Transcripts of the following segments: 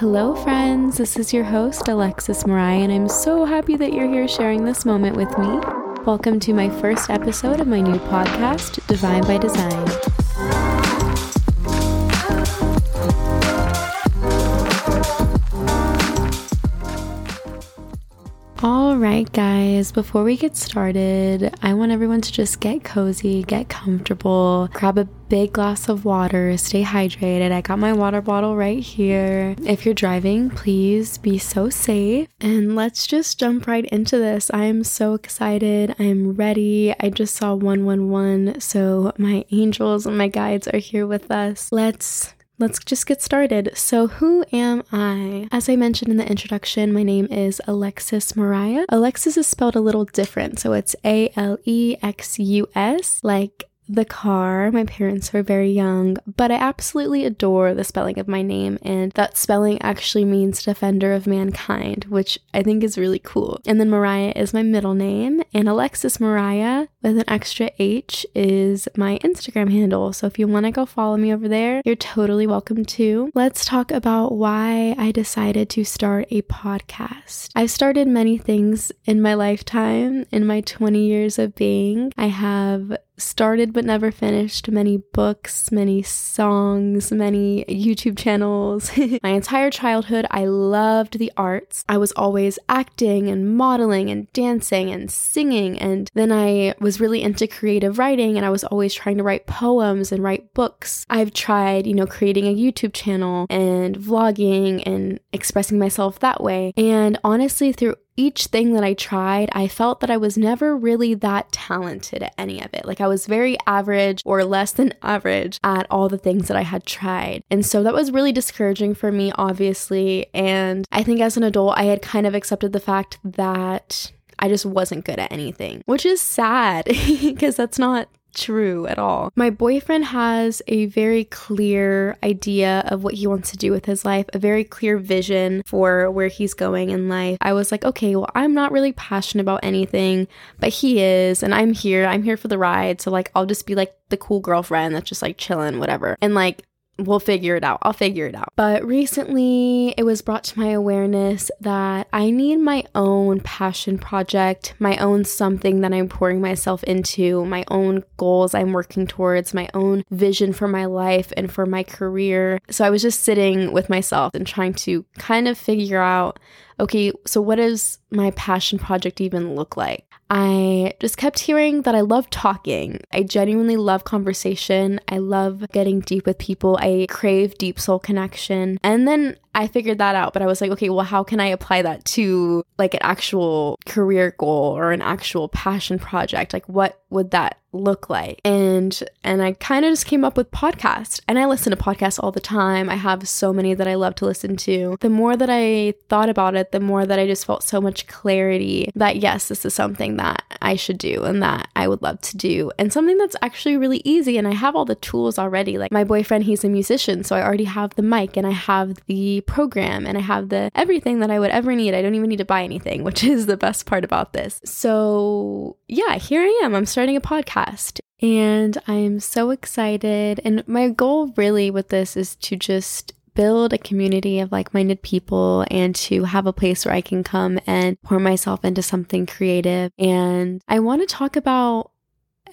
Hello, friends. This is your host, Alexus Mariah, and I'm so happy that you're here sharing this moment with me. Welcome to my first episode of my new podcast, Divine by Design. Right, guys, before we get started, I want everyone to just get cozy, get comfortable, grab a big glass of water, stay hydrated. I got my water bottle right here. If you're driving, please be so safe. And let's just jump right into this. I am so excited. I'm ready. I just saw 111, so my angels and my guides are here with us. Let's Let's just get started. So, who am I? As I mentioned in the introduction, my name is Alexus Mariah. Alexus is spelled a little different, so it's A L E X U S, like the car. My parents were very young, but I absolutely adore the spelling of my name, and that spelling actually means defender of mankind, which I think is really cool. And then Mariah is my middle name, and Alexus Mariah with an extra H is my Instagram handle. So if you want to go follow me over there, you're totally welcome to. Let's talk about why I decided to start a podcast. I've started many things in my lifetime, in my 20 years of being. I have started but never finished many books, many songs, many YouTube channels. My entire childhood, I loved the arts. I was always acting and modeling and dancing and singing. And then I was really into creative writing and I was always trying to write poems and write books. I've tried, you know, creating a YouTube channel and vlogging and expressing myself that way. And honestly, through each thing that I tried, I felt that I was never really that talented at any of it. Like I was very average or less than average at all the things that I had tried. And so that was really discouraging for me, obviously. And I think as an adult, I had kind of accepted the fact that I just wasn't good at anything, which is sad because that's not true at all. My boyfriend has a very clear idea of what he wants to do with his life, a very clear vision for where he's going in life. I was like, okay, well, I'm not really passionate about anything, but he is, and I'm here. I'm here for the ride. So, like, I'll just be like the cool girlfriend that's just like chilling, whatever. And like, we'll figure it out. I'll figure it out. But recently, it was brought to my awareness that I need my own passion project, my own something that I'm pouring myself into, my own goals I'm working towards, my own vision for my life and for my career. So I was just sitting with myself and trying to kind of figure out okay, so what does my passion project even look like? I just kept hearing that I love talking. I genuinely love conversation. I love getting deep with people. I crave deep soul connection. And then I figured that out, but I was like, okay, well, how can I apply that to like an actual career goal or an actual passion project? Like, what would that look like? And and I kind of just came up with podcast. And I listen to podcasts all the time. I have so many that I love to listen to. The more that I thought about it, the more that I just felt so much clarity that yes, this is something that I should do and that I would love to do. And something that's actually really easy and I have all the tools already. Like my boyfriend, he's a musician, so I already have the mic and I have the program and I have the everything that I would ever need. I don't even need to buy anything, which is the best part about this. So, yeah, here I am. I'm starting a podcast and I'm so excited. And my goal really with this is to just build a community of like minded people and to have a place where I can come and pour myself into something creative. And I want to talk about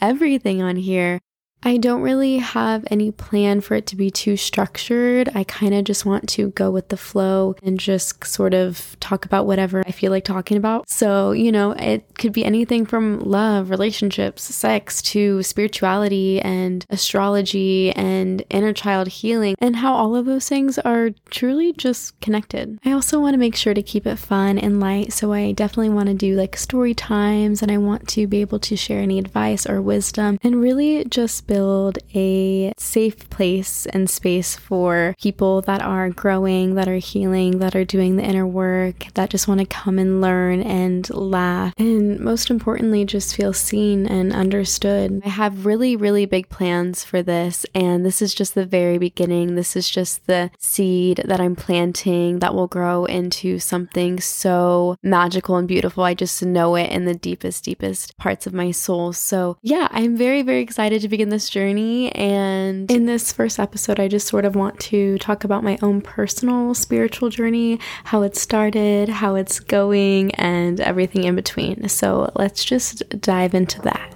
everything on here. I don't really have any plan for it to be too structured. I kind of just want to go with the flow and just sort of talk about whatever I feel like talking about. So, you know, it could be anything from love, relationships, sex to spirituality and astrology and inner child healing and how all of those things are truly just connected. I also want to make sure to keep it fun and light. So, I definitely want to do like story times and I want to be able to share any advice or wisdom and really just build a safe place and space for people that are growing, that are healing, that are doing the inner work, that just want to come and learn and laugh. And most importantly, just feel seen and understood. I have really, really big plans for this. And this is just the very beginning. This is just the seed that I'm planting that will grow into something so magical and beautiful. I just know it in the deepest, deepest parts of my soul. So, yeah, I'm very, very excited to begin this this journey. And in this first episode, I just sort of want to talk about my own personal spiritual journey, how it started, how it's going, and everything in between. So let's just dive into that.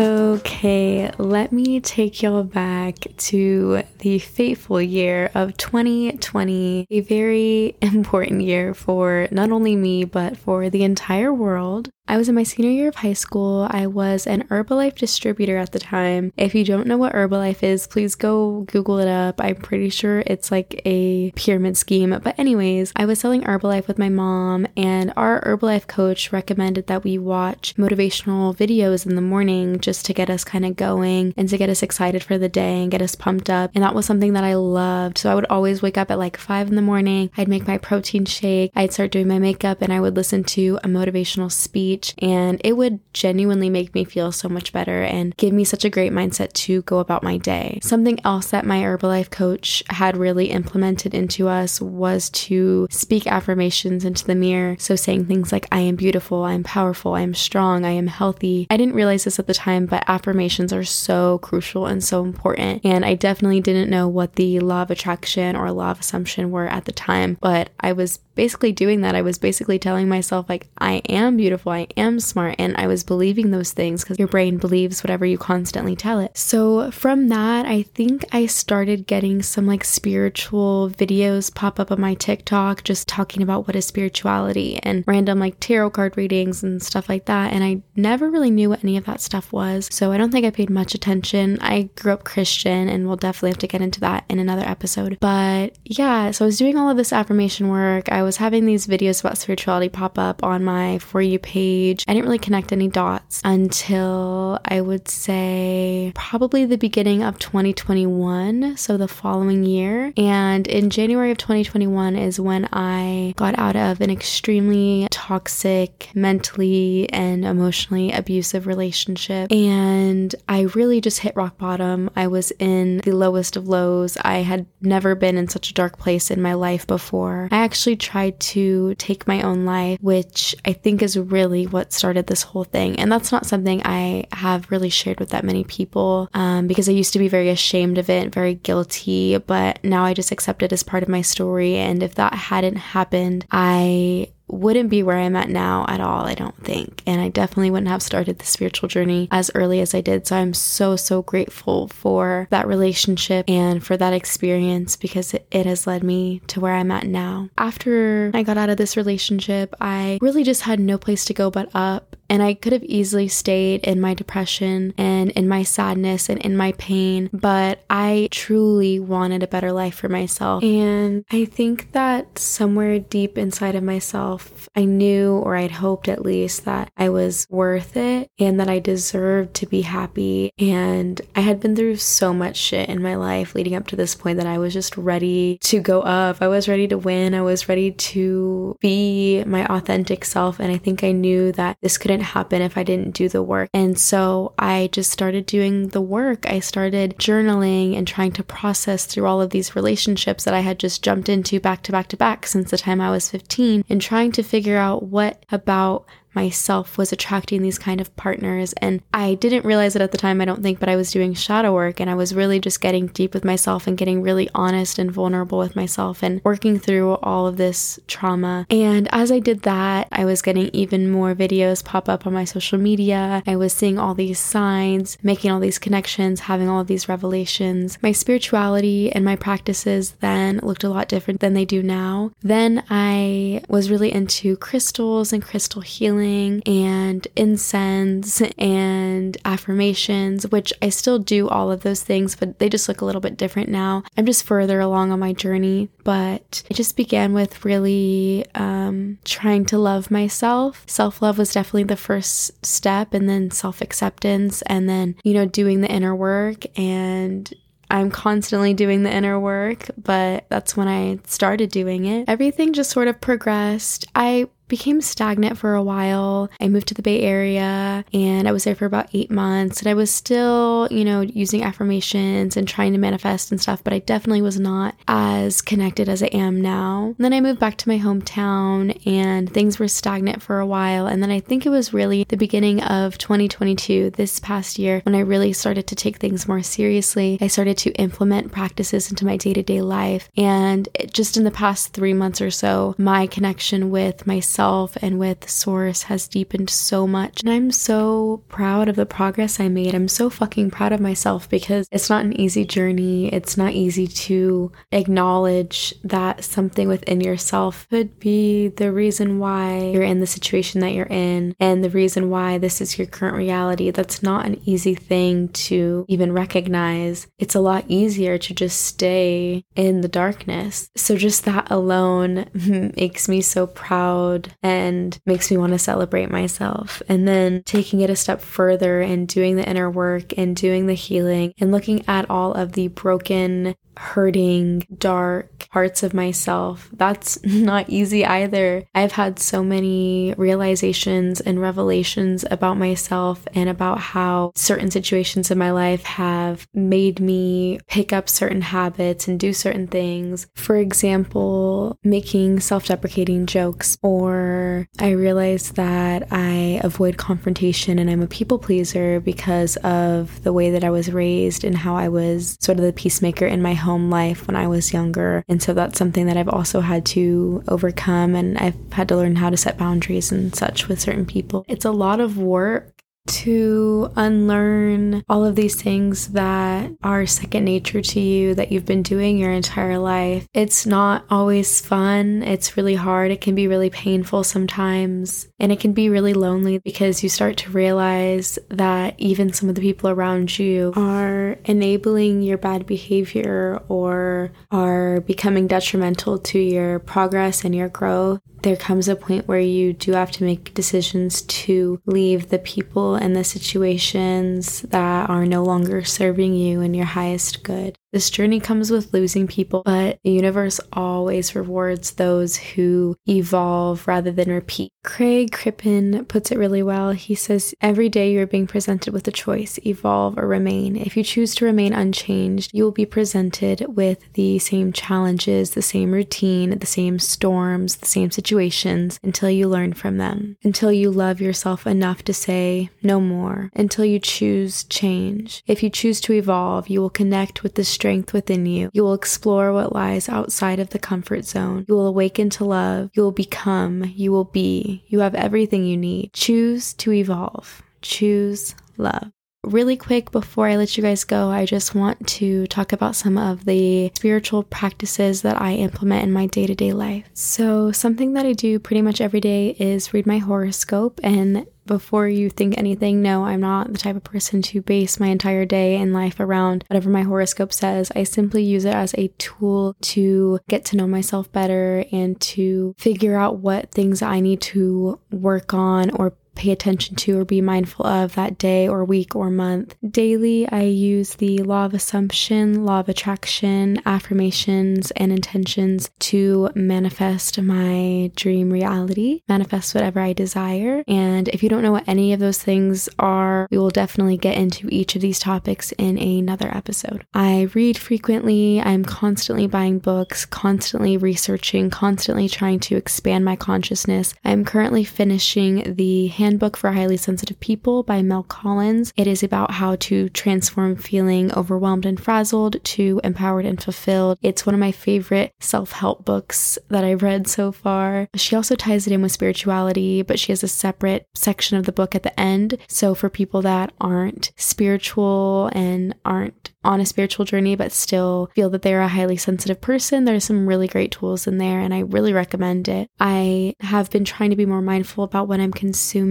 Okay, let me take y'all back to the fateful year of 2020, a very important year for not only me, but for the entire world. I was in my senior year of high school. I was an Herbalife distributor at the time. If you don't know what Herbalife is, please go Google it up. I'm pretty sure it's like a pyramid scheme. But, anyways, I was selling Herbalife with my mom, and our Herbalife coach recommended that we watch motivational videos in the morning just to get us kind of going and to get us excited for the day and get us pumped up. And that was something that I loved. So, I would always wake up at like five in the morning. I'd make my protein shake, I'd start doing my makeup, and I would listen to a motivational speech and it would genuinely make me feel so much better and give me such a great mindset to go about my day. Something else that my Herbalife coach had really implemented into us was to speak affirmations into the mirror. So saying things like, I am beautiful, I am powerful, I am strong, I am healthy. I didn't realize this at the time, but affirmations are so crucial and so important. And I definitely didn't know what the law of attraction or law of assumption were at the time, but I was basically doing that. I was basically telling myself, like, I am beautiful, I am smart, and I was believing those things because your brain believes whatever you constantly tell it. So from that, I think I started getting some like spiritual videos pop up on my TikTok, just talking about what is spirituality and random like tarot card readings and stuff like that. And I never really knew what any of that stuff was. So I don't think I paid much attention. I grew up Christian, and we'll definitely have to get into that in another episode. But yeah, so I was doing all of this affirmation work. I was having these videos about spirituality pop up on my For You page. I didn't really connect any dots until I would say probably the beginning of 2021, so the following year. And in January of 2021 is when I got out of an extremely toxic, mentally and emotionally abusive relationship. And I really just hit rock bottom. I was in the lowest of lows. I had never been in such a dark place in my life before. I actually tried to take my own life, which I think is really what started this whole thing. And that's not something I have really shared with that many people um, because I used to be very ashamed of it, very guilty, but now I just accept it as part of my story. And if that hadn't happened, I wouldn't be where I'm at now at all, I don't think. And I definitely wouldn't have started the spiritual journey as early as I did. So I'm so, so grateful for that relationship and for that experience because it, has led me to where I'm at now. After I got out of this relationship, I really just had no place to go but up. And I could have easily stayed in my depression and in my sadness and in my pain, but I truly wanted a better life for myself. And I think that somewhere deep inside of myself, I knew, or I'd hoped at least, that I was worth it and that I deserved to be happy. And I had been through so much shit in my life leading up to this point that I was just ready to go up. I was ready to win. I was ready to be my authentic self. And I think I knew that this couldn't wouldn't happen if I didn't do the work. And so I just started doing the work. I started journaling and trying to process through all of these relationships that I had just jumped into back to back to back since the time I was 15 and trying to figure out what about myself was attracting these kind of partners. And I didn't realize it at the time, I don't think, but I was doing shadow work and I was really just getting deep with myself and getting really honest and vulnerable with myself and working through all of this trauma. And as I did that, I was getting even more videos pop up on my social media. I was seeing all these signs, making all these connections, having all these revelations. My spirituality and my practices then looked a lot different than they do now. Then I was really into crystals and crystal healing and incense and affirmations, which I still do all of those things, but they just look a little bit different now. I'm just further along on my journey, but it just began with really um, trying to love myself. Self love was definitely the first step, and then self acceptance, and then, you know, doing the inner work and I'm constantly doing the inner work, but that's when I started doing it. Everything just sort of progressed. I became stagnant for a while. I moved to the Bay Area and I was there for about eight months. And I was still, you know, using affirmations and trying to manifest and stuff, but I definitely was not as connected as I am now. And then I moved back to my hometown and things were stagnant for a while. And then I think it was really the beginning of 2022, this past year, when I really started to take things more seriously. I started to implement practices into my day to day life. And just in the past three months or so, my connection with myself and with Source has deepened so much. And I'm so proud of the progress I made. I'm so fucking proud of myself because it's not an easy journey. It's not easy to acknowledge that something within yourself could be the reason why you're in the situation that you're in and the reason why this is your current reality. That's not an easy thing to even recognize. It's a lot easier to just stay in the darkness. So, just that alone makes me so proud and makes me want to celebrate myself. And then taking it a step further and doing the inner work and doing the healing and looking at all of the broken hurting, dark parts of myself. That's not easy either. I've had so many realizations and revelations about myself and about how certain situations in my life have made me pick up certain habits and do certain things. For example, making self deprecating jokes, or I realized that I avoid confrontation and I'm a people pleaser because of the way that I was raised and how I was sort of the peacemaker in my home life when I was younger. And so that's something that I've also had to overcome and I've had to learn how to set boundaries and such with certain people. It's a lot of work to unlearn all of these things that are second nature to you that you've been doing your entire life. It's not always fun. It's really hard. It can be really painful sometimes. And it can be really lonely because you start to realize that even some of the people around you are enabling your bad behavior or are becoming detrimental to your progress and your growth there comes a point where you do have to make decisions to leave the people and the situations that are no longer serving you in your highest good. This journey comes with losing people, but the universe always rewards those who evolve rather than repeat. Craig Crippen puts it really well. He says, Every day you are being presented with a choice evolve or remain. If you choose to remain unchanged, you will be presented with the same challenges, the same routine, the same storms, the same situations until you learn from them, until you love yourself enough to say no more, until you choose change. If you choose to evolve, you will connect with this strength within you. You will explore what lies outside of the comfort zone. You will awaken to love. You will become. You will be. You have everything you need. Choose to evolve. Choose love. Really quick before I let you guys go, I just want to talk about some of the spiritual practices that I implement in my day to day life. So, something that I do pretty much every day is read my horoscope. And before you think anything, no, I'm not the type of person to base my entire day and life around whatever my horoscope says. I simply use it as a tool to get to know myself better and to figure out what things I need to work on or pay attention to or be mindful of that day or week or month. Daily, I use the law of assumption, law of attraction, affirmations, and intentions to manifest my dream reality, manifest whatever I desire. And if you don't know what any of those things are, we will definitely get into each of these topics in another episode. I read frequently, I'm constantly buying books, constantly researching, constantly trying to expand my consciousness. I'm currently finishing the Handbook for Highly Sensitive People by Mel Collins. It is about how to transform feeling overwhelmed and frazzled to empowered and fulfilled. It's one of my favorite self help books that I've read so far. She also ties it in with spirituality, but she has a separate section of the book at the end. So for people that aren't spiritual and aren't on a spiritual journey but still feel that they're a highly sensitive person, there's some really great tools in there and I really recommend it. I have been trying to be more mindful about what I'm consuming,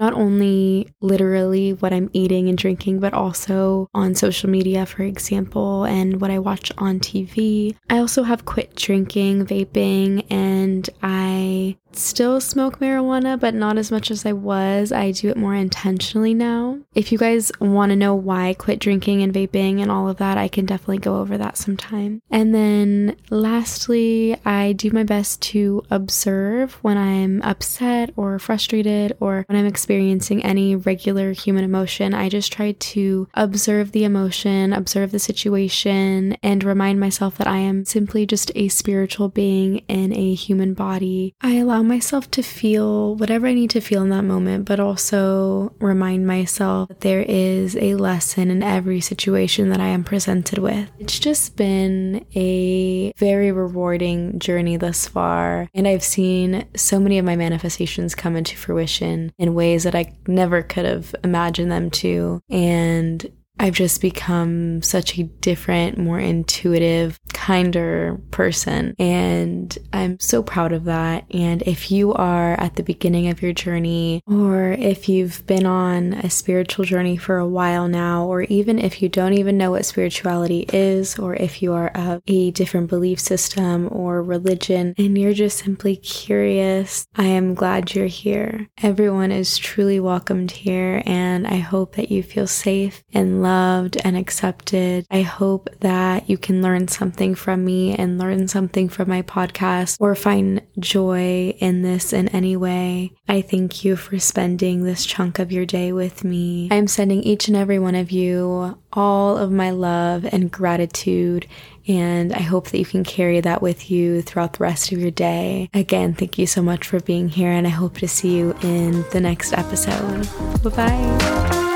not only literally what I'm eating and drinking, but also on social media, for example, and what I watch on TV. I also have quit drinking, vaping, and I still smoke marijuana, but not as much as I was. I do it more intentionally now. If you guys want to know why I quit drinking and vaping and all of that, I can definitely go over that sometime. And then lastly, I do my best to observe when I'm upset or frustrated or when I'm experiencing any regular human emotion. I just try to observe the emotion, observe the situation, and remind myself that I am simply just a spiritual being in a human body. I allow myself to feel whatever I need to feel in that moment, but also remind myself that there is a lesson in every situation that I am presented with. It's just been a very rewarding journey thus far, and I've seen so many of my manifestations come into fruition in ways that I never could have imagined them to. And I've just become such a different, more intuitive, kinder person. And I'm so proud of that. And if you are at the beginning of your journey, or if you've been on a spiritual journey for a while now, or even if you don't even know what spirituality is, or if you are of a different belief system or religion and you're just simply curious, I am glad you're here. Everyone is truly welcomed here. And I hope that you feel safe and loved and accepted. I hope that you can learn something from me and learn something from my podcast or find joy in this in any way. I thank you for spending this chunk of your day with me. I'm sending each and every one of you all of my love and gratitude. And I hope that you can carry that with you throughout the rest of your day. Again, thank you so much for being here, and I hope to see you in the next episode. Bye bye.